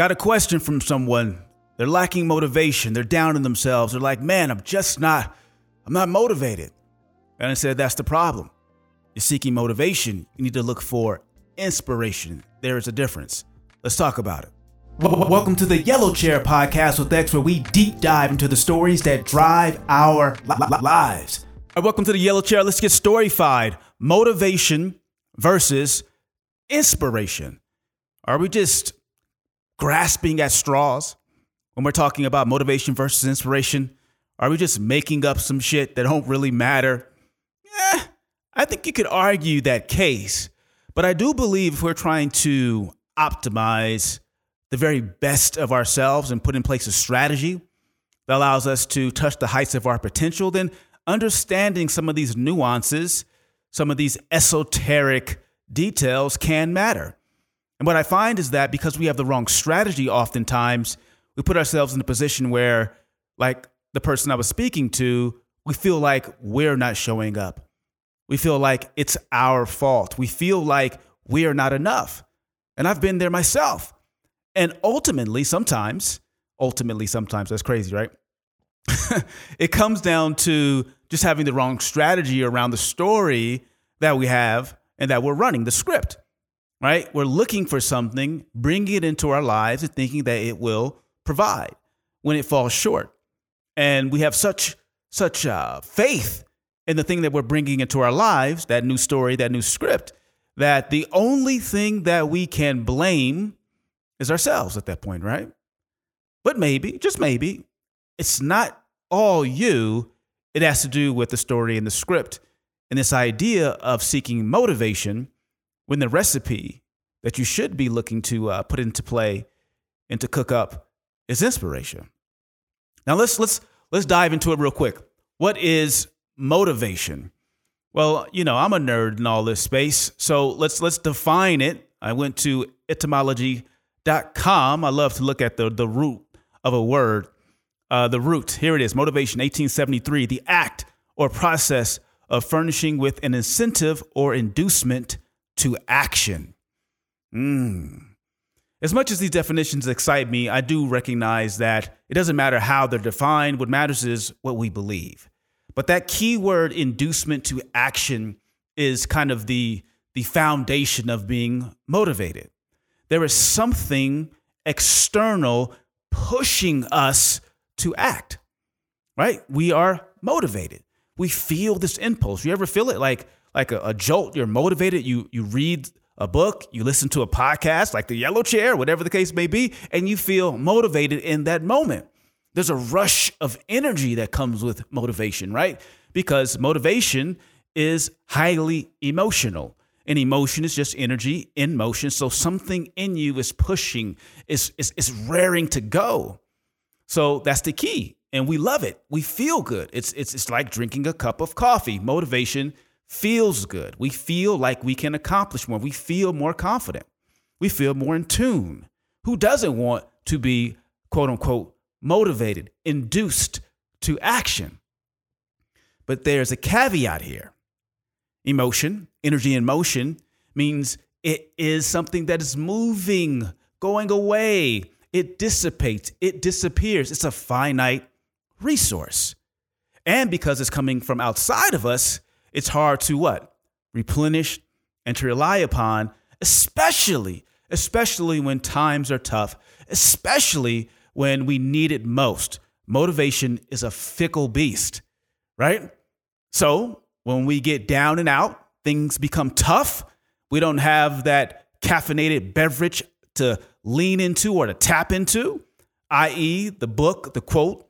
Got a question from someone. They're lacking motivation. They're down in themselves. They're like, man, I'm just not, I'm not motivated. And I said, that's the problem. You're seeking motivation. You need to look for inspiration. There is a difference. Let's talk about it. Welcome to the Yellow Chair Podcast with X, where we deep dive into the stories that drive our li- li- lives. All right, welcome to the Yellow Chair. Let's get storified. Motivation versus inspiration. Are we just grasping at straws when we're talking about motivation versus inspiration? Are we just making up some shit that don't really matter? Yeah, I think you could argue that case. But I do believe if we're trying to optimize the very best of ourselves and put in place a strategy that allows us to touch the heights of our potential, then understanding some of these nuances, some of these esoteric details can matter. And what I find is that because we have the wrong strategy, oftentimes we put ourselves in a position where, like the person I was speaking to, we feel like we're not showing up. We feel like it's our fault. We feel like we are not enough. And I've been there myself. And ultimately, sometimes, ultimately, sometimes, that's crazy, right? it comes down to just having the wrong strategy around the story that we have and that we're running, the script, right? We're looking for something, bringing it into our lives and thinking that it will provide when it falls short. And we have such, such uh, faith in the thing that we're bringing into our lives, that new story, that new script, that the only thing that we can blame is ourselves at that point, right? But maybe, just maybe, it's not all you. It has to do with the story and the script and this idea of seeking motivation when the recipe that you should be looking to uh, put into play and to cook up is inspiration. Now let's let's let's dive into it real quick. What is motivation? Well, you know, I'm a nerd in all this space, so let's let's define it. I went to etymology com. I love to look at the, the root of a word. Uh, the root, here it is motivation, 1873, the act or process of furnishing with an incentive or inducement to action. Mm. As much as these definitions excite me, I do recognize that it doesn't matter how they're defined. What matters is what we believe. But that key word, inducement to action, is kind of the, the foundation of being motivated. There is something external pushing us to act, right? We are motivated. We feel this impulse. You ever feel it like like a, a jolt? You're motivated. You you read a book, you listen to a podcast like the Yellow Chair, whatever the case may be, and you feel motivated in that moment. There's a rush of energy that comes with motivation, right? Because motivation is highly emotional. And emotion is just energy in motion. So something in you is pushing, is, is, is raring to go. So that's the key. And we love it. We feel good. It's, it's, it's like drinking a cup of coffee. Motivation feels good. We feel like we can accomplish more. We feel more confident. We feel more in tune. Who doesn't want to be, quote unquote, motivated, induced to action? But there's a caveat here emotion energy in motion means it is something that is moving, going away. It dissipates, it disappears. It's a finite resource. And because it's coming from outside of us, it's hard to what? Replenish and to rely upon, especially, especially when times are tough, especially when we need it most. Motivation is a fickle beast, right? So when we get down and out, things become tough. We don't have that caffeinated beverage to lean into or to tap into, i.e., the book, the quote,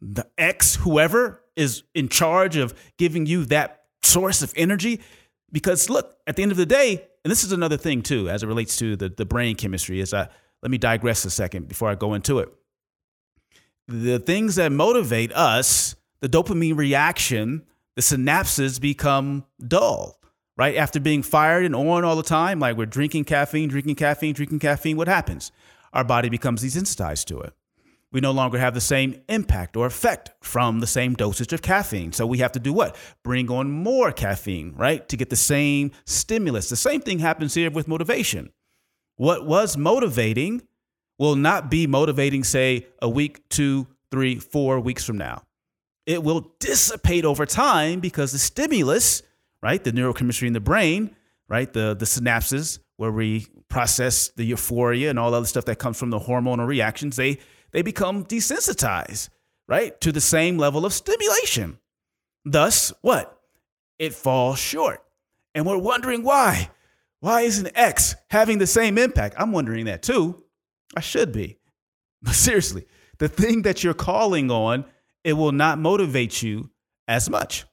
the X, whoever is in charge of giving you that source of energy. Because look, at the end of the day, and this is another thing too, as it relates to the, the brain chemistry, is let me digress a second before I go into it. The things that motivate us, the dopamine reaction, the synapses become dull right? After being fired and on all the time, like we're drinking caffeine, drinking caffeine, drinking caffeine, what happens? Our body becomes desensitized to it. We no longer have the same impact or effect from the same dosage of caffeine. So we have to do what? Bring on more caffeine, right? To get the same stimulus. The same thing happens here with motivation. What was motivating will not be motivating, say, a week, two, three, four weeks from now. It will dissipate over time because the stimulus, right, the neurochemistry in the brain, right, the, the synapses where we process the euphoria and all the other stuff that comes from the hormonal reactions, they, they become desensitized, right, to the same level of stimulation. Thus, what? It falls short. And we're wondering why. Why isn't X having the same impact? I'm wondering that too. I should be. But seriously, the thing that you're calling on, it will not motivate you as much.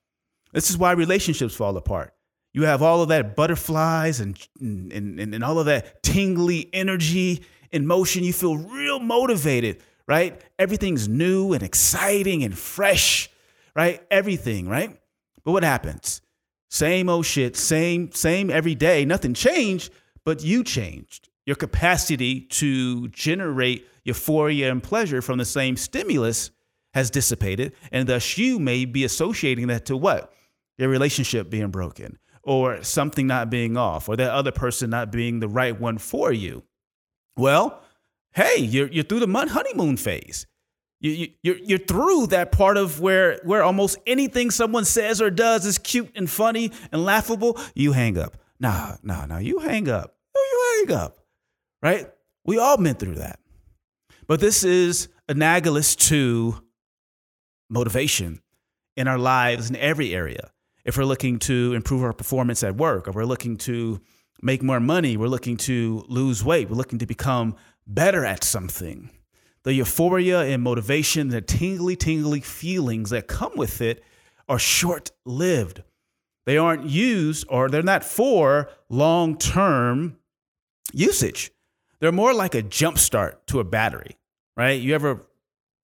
This is why relationships fall apart. You have all of that butterflies and, and, and, and all of that tingly energy in motion. You feel real motivated, right? Everything's new and exciting and fresh, right? Everything, right? But what happens? Same old shit, same, same every day. Nothing changed, but you changed. Your capacity to generate euphoria and pleasure from the same stimulus has dissipated. And thus you may be associating that to what? Your relationship being broken or something not being off or that other person not being the right one for you. Well, hey, you're, you're through the honeymoon phase. You, you, you're, you're through that part of where, where almost anything someone says or does is cute and funny and laughable. You hang up. Nah, nah, nah. You hang up. You hang up. Right? We all been through that. But this is analogous to motivation in our lives in every area. If we're looking to improve our performance at work, or we're looking to make more money, we're looking to lose weight, we're looking to become better at something. The euphoria and motivation, the tingly, tingly feelings that come with it are short lived. They aren't used or they're not for long term usage. They're more like a jump start to a battery, right? You ever,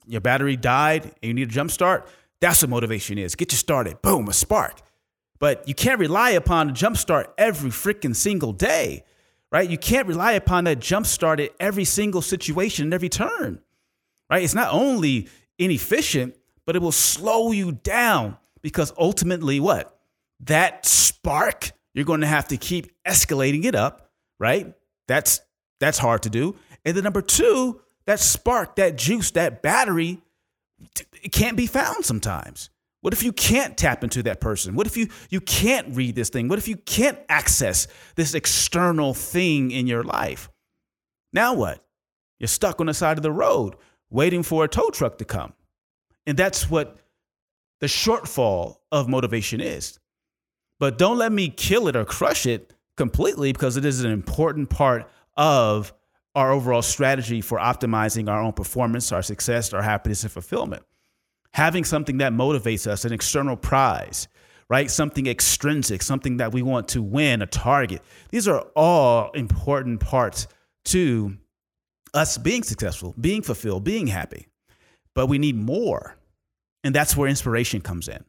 your battery died and you need a jump start? That's what motivation is. Get you started. Boom, a spark. But you can't rely upon a jump start every freaking single day, right? You can't rely upon that jump start at every single situation and every turn, right? It's not only inefficient, but it will slow you down because ultimately, what? That spark, you're going to have to keep escalating it up, right? That's that's hard to do. And then number two, that spark, that juice, that battery, it can't be found sometimes. What if you can't tap into that person? What if you you can't read this thing? What if you can't access this external thing in your life? Now what? You're stuck on the side of the road waiting for a tow truck to come. And that's what the shortfall of motivation is. But don't let me kill it or crush it completely because it is an important part of our overall strategy for optimizing our own performance, our success, our happiness, and fulfillment. Having something that motivates us, an external prize, right? Something extrinsic, something that we want to win, a target. These are all important parts to us being successful, being fulfilled, being happy. But we need more. And that's where inspiration comes in.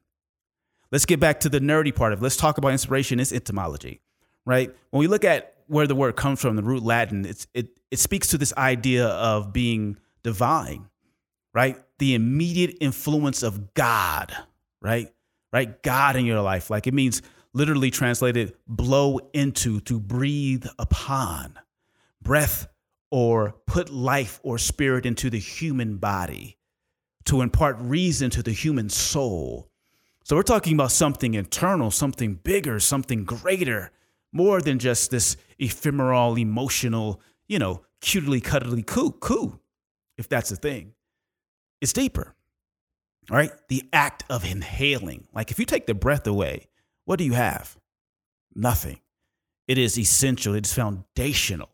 Let's get back to the nerdy part of it. Let's talk about inspiration, its etymology, right? When we look at where the word comes from, the root Latin, it, it speaks to this idea of being divine, right? The immediate influence of God, right? Right? God in your life. Like it means literally translated blow into, to breathe upon, breath or put life or spirit into the human body, to impart reason to the human soul. So we're talking about something internal, something bigger, something greater more than just this ephemeral, emotional, you know, cutely, cuddly coo, coo, if that's a thing. It's deeper. All right. The act of inhaling. Like if you take the breath away, what do you have? Nothing. It is essential, it's foundational.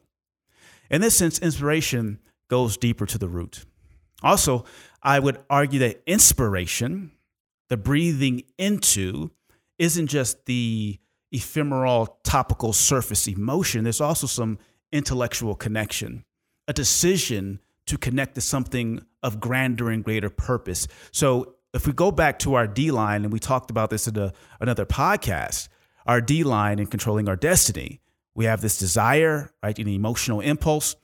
In this sense, inspiration goes deeper to the root. Also, I would argue that inspiration, the breathing into, isn't just the ephemeral, topical surface emotion, there's also some intellectual connection, a decision to connect to something of grander and greater purpose. So if we go back to our D line, and we talked about this in a, another podcast, our D line in controlling our destiny, we have this desire, right, an emotional impulse.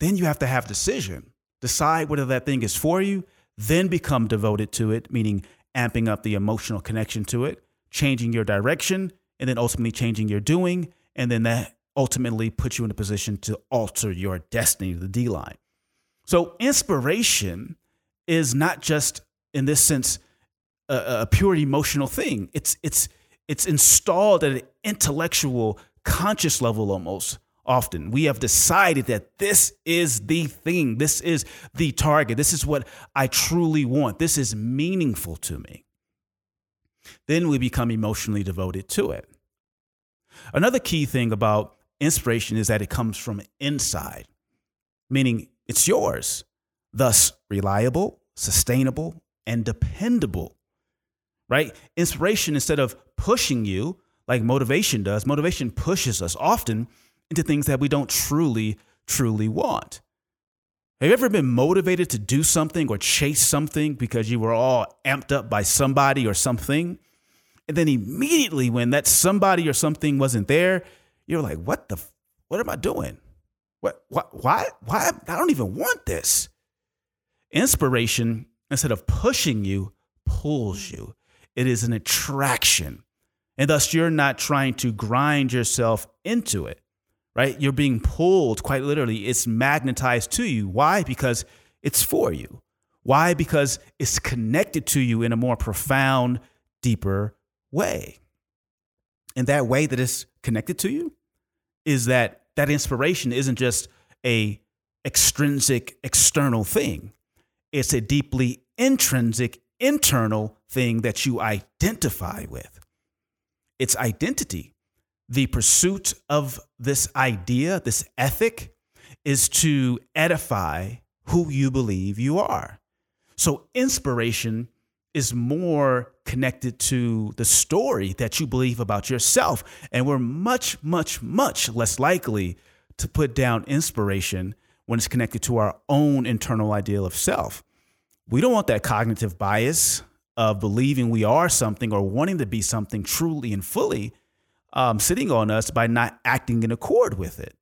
Then you have to have decision. Decide whether that thing is for you, then become devoted to it, meaning amping up the emotional connection to it, changing your direction, and then ultimately changing your doing. And then that ultimately puts you in a position to alter your destiny, the D line. So, inspiration is not just, in this sense, a, a pure emotional thing. It's it's it's installed at an intellectual, conscious level almost. Often we have decided that this is the thing, this is the target, this is what I truly want, this is meaningful to me. Then we become emotionally devoted to it. Another key thing about inspiration is that it comes from inside, meaning it's yours, thus reliable, sustainable, and dependable right? Inspiration, instead of pushing you like motivation does, motivation pushes us often into things that we don't truly, truly want. Have you ever been motivated to do something or chase something because you were all amped up by somebody or something? And then immediately when that somebody or something wasn't there, you're like, what the, what am I doing? What, what, why, why? I don't even want this. Inspiration, instead of pushing you, pulls you it is an attraction. And thus, you're not trying to grind yourself into it, right? You're being pulled quite literally. It's magnetized to you. Why? Because it's for you. Why? Because it's connected to you in a more profound, deeper way. And that way that it's connected to you is that that inspiration isn't just a extrinsic external thing. It's a deeply intrinsic internal thing that you identify with. It's identity. The pursuit of this idea, this ethic, is to edify who you believe you are. So, inspiration is more connected to the story that you believe about yourself. And we're much, much, much less likely to put down inspiration when it's connected to our own internal ideal of self. We don't want that cognitive bias of believing we are something or wanting to be something truly and fully um, sitting on us by not acting in accord with it.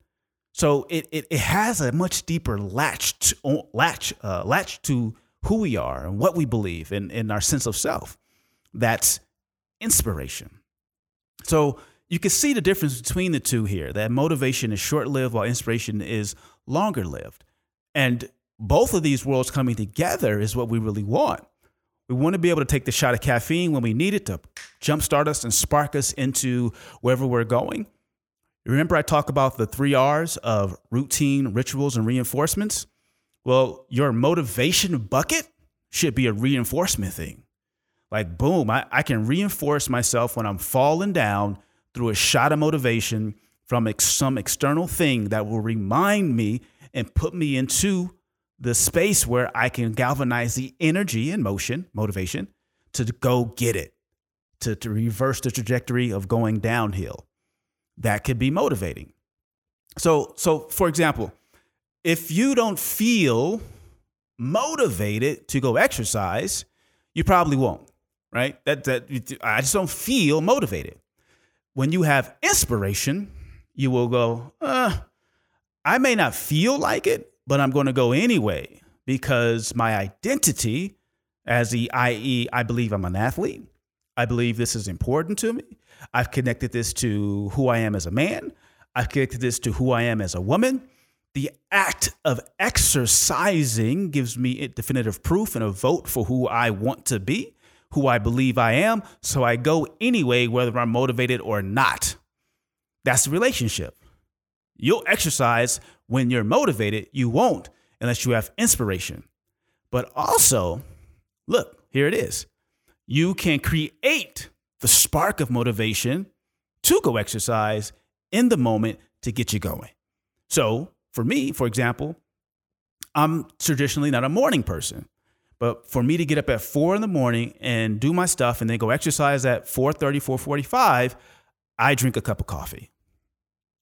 So it, it, it has a much deeper latch to, latch uh, latch to who we are and what we believe and, and our sense of self. That's inspiration. So you can see the difference between the two here. That motivation is short lived while inspiration is longer lived. And both of these worlds coming together is what we really want. We want to be able to take the shot of caffeine when we need it to jumpstart us and spark us into wherever we're going. Remember, I talk about the three R's of routine, rituals, and reinforcements? Well, your motivation bucket should be a reinforcement thing. Like, boom, I, I can reinforce myself when I'm falling down through a shot of motivation from ex- some external thing that will remind me and put me into the space where I can galvanize the energy and motion, motivation, to go get it, to, to reverse the trajectory of going downhill. That could be motivating. So, so for example, if you don't feel motivated to go exercise, you probably won't, right? That, that I just don't feel motivated. When you have inspiration, you will go, uh, I may not feel like it, but I'm going to go anyway because my identity as the i.e. I believe I'm an athlete. I believe this is important to me. I've connected this to who I am as a man. I've connected this to who I am as a woman. The act of exercising gives me definitive proof and a vote for who I want to be, who I believe I am. So I go anyway, whether I'm motivated or not. That's the relationship. You'll exercise when you're motivated, you won't unless you have inspiration. But also, look, here it is. You can create the spark of motivation to go exercise in the moment to get you going. So, for me, for example, I'm traditionally not a morning person. But for me to get up at four in the morning and do my stuff and then go exercise at 4:30, 4:45, I drink a cup of coffee.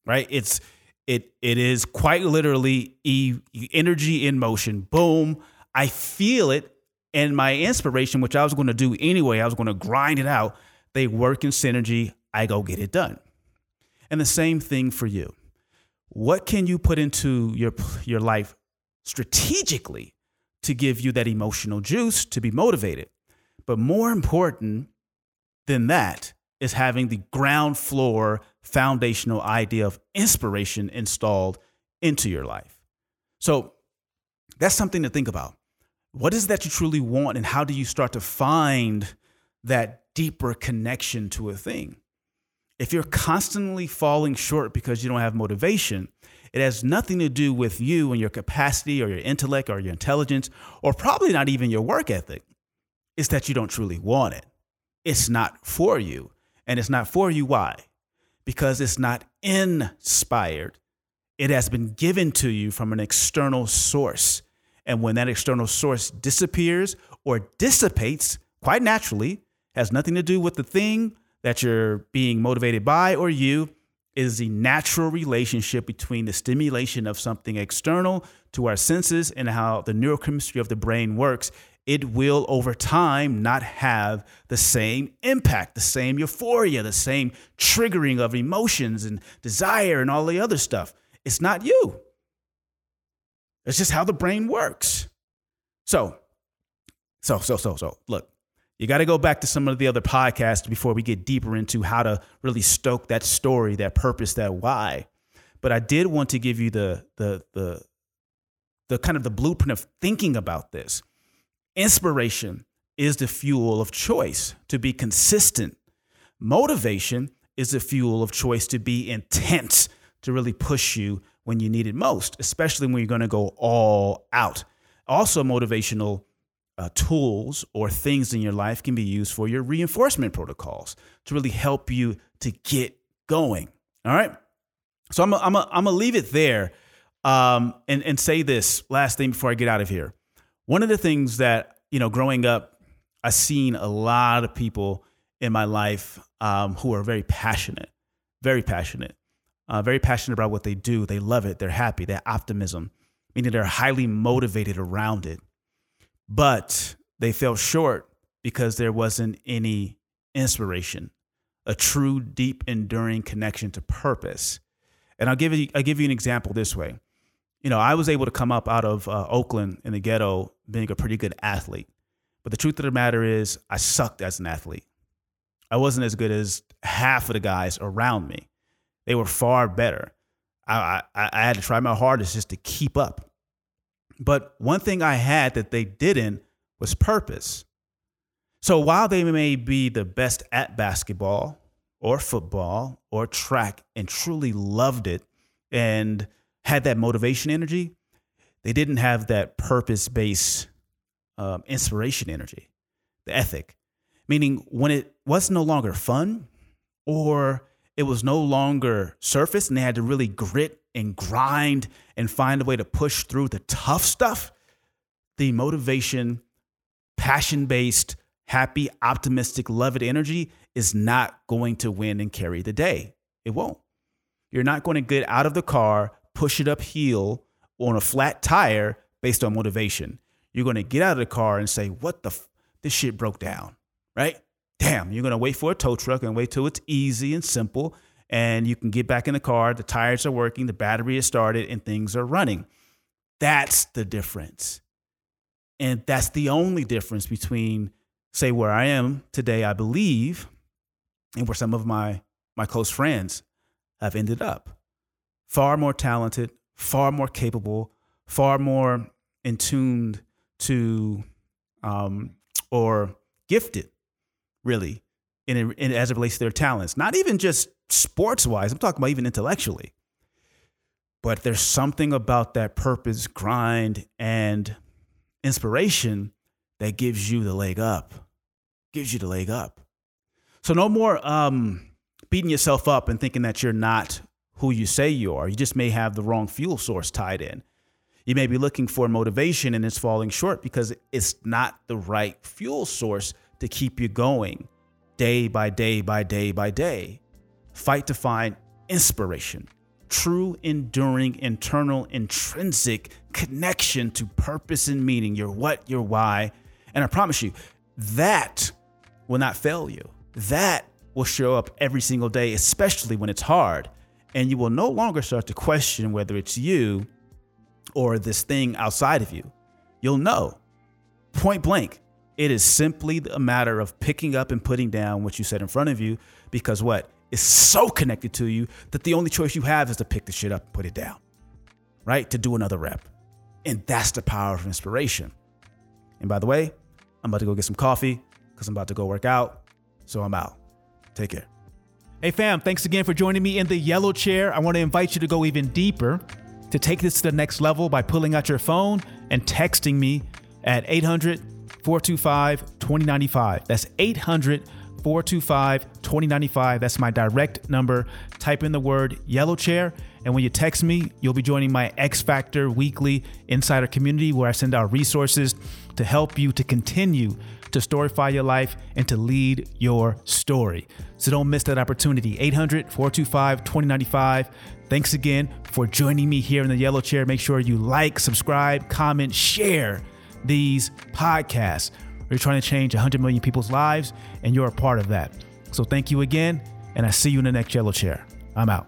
Right? It's it it is quite literally e- energy in motion. Boom! I feel it, and my inspiration, which I was going to do anyway, I was going to grind it out. They work in synergy. I go get it done. And the same thing for you. What can you put into your your life strategically to give you that emotional juice to be motivated? But more important than that is having the ground floor foundational idea of inspiration installed into your life. So That's something to think about. What is that you truly want, and how do you start to find that deeper connection to a thing? If you're constantly falling short because you don't have motivation, it has nothing to do with you and your capacity or your intellect or your intelligence, or probably not even your work ethic. It's that you don't truly want it. It's not for you. And it's not for you. Why? Because it's not inspired. It has been given to you from an external source. And when that external source disappears or dissipates, quite naturally, has nothing to do with the thing that you're being motivated by or you, is the natural relationship between the stimulation of something external to our senses and how the neurochemistry of the brain works, it will over time not have the same impact, the same euphoria, the same triggering of emotions and desire and all the other stuff. It's not you. It's just how the brain works. So, so, so, so, so, look, you got to go back to some of the other podcasts before we get deeper into how to really stoke that story, that purpose, that why. But I did want to give you the the the the kind of the blueprint of thinking about this. Inspiration is the fuel of choice to be consistent. Motivation is the fuel of choice to be intense, to really push you when you need it most, especially when you're going to go all out. Also, motivational uh, tools or things in your life can be used for your reinforcement protocols to really help you to get going. All right. So I'm I'm I'm gonna leave it there, um, and and say this last thing before I get out of here. One of the things that you know, growing up, I've seen a lot of people in my life um, who are very passionate, very passionate, uh, very passionate about what they do. They love it. They're happy. They have optimism, meaning they're highly motivated around it but they fell short because there wasn't any inspiration, a true, deep, enduring connection to purpose. And I'll give you, I'll give you an example this way. You know, I was able to come up out of uh, Oakland in the ghetto being a pretty good athlete. But the truth of the matter is, I sucked as an athlete. I wasn't as good as half of the guys around me. They were far better. I, I, I had to try my hardest just to keep up. But one thing I had that they didn't was purpose. So while they may be the best at basketball or football or track and truly loved it and had that motivation energy, they didn't have that purpose based um, inspiration energy, the ethic. Meaning, when it was no longer fun or it was no longer surface and they had to really grit and grind and find a way to push through the tough stuff, the motivation, passion based, happy, optimistic, loved energy is not going to win and carry the day. It won't. You're not going to get out of the car, push it uphill on a flat tire based on motivation. You're going to get out of the car and say, What the? F- this shit broke down, right? Damn, you're going to wait for a tow truck and wait till it's easy and simple and you can get back in the car, the tires are working, the battery is started, and things are running. That's the difference. And that's the only difference between, say, where I am today, I believe, and where some of my, my close friends have ended up. Far more talented, far more capable, far more in tuned to um, or gifted, really, in, in, as it relates to their talents. Not even just sports wise, I'm talking about even intellectually. But there's something about that purpose, grind, and inspiration that gives you the leg up, gives you the leg up. So no more um, beating yourself up and thinking that you're not who you say you are. You just may have the wrong fuel source tied in. You may be looking for motivation and it's falling short because it's not the right fuel source to keep you going day by day by day by day. Fight to find inspiration, true, enduring, internal, intrinsic connection to purpose and meaning, your what, your why. And I promise you, that will not fail you. That will show up every single day, especially when it's hard. And you will no longer start to question whether it's you or this thing outside of you. You'll know point blank. It is simply a matter of picking up and putting down what you set in front of you because what? Is so connected to you that the only choice you have is to pick the shit up and put it down, right? To do another rep. And that's the power of inspiration. And by the way, I'm about to go get some coffee because I'm about to go work out. So I'm out. Take care. Hey, fam, thanks again for joining me in the yellow chair. I want to invite you to go even deeper, to take this to the next level by pulling out your phone and texting me at 800 425 2095. That's 800 425 2095. That's my direct number. Type in the word yellow chair. And when you text me, you'll be joining my X Factor weekly insider community where I send out resources to help you to continue to storify your life and to lead your story. So don't miss that opportunity. 800 425 2095. Thanks again for joining me here in the yellow chair. Make sure you like, subscribe, comment, share these podcasts. We're trying to change 100 million people's lives, and you're a part of that. So thank you again, and I see you in the next yellow chair. I'm out.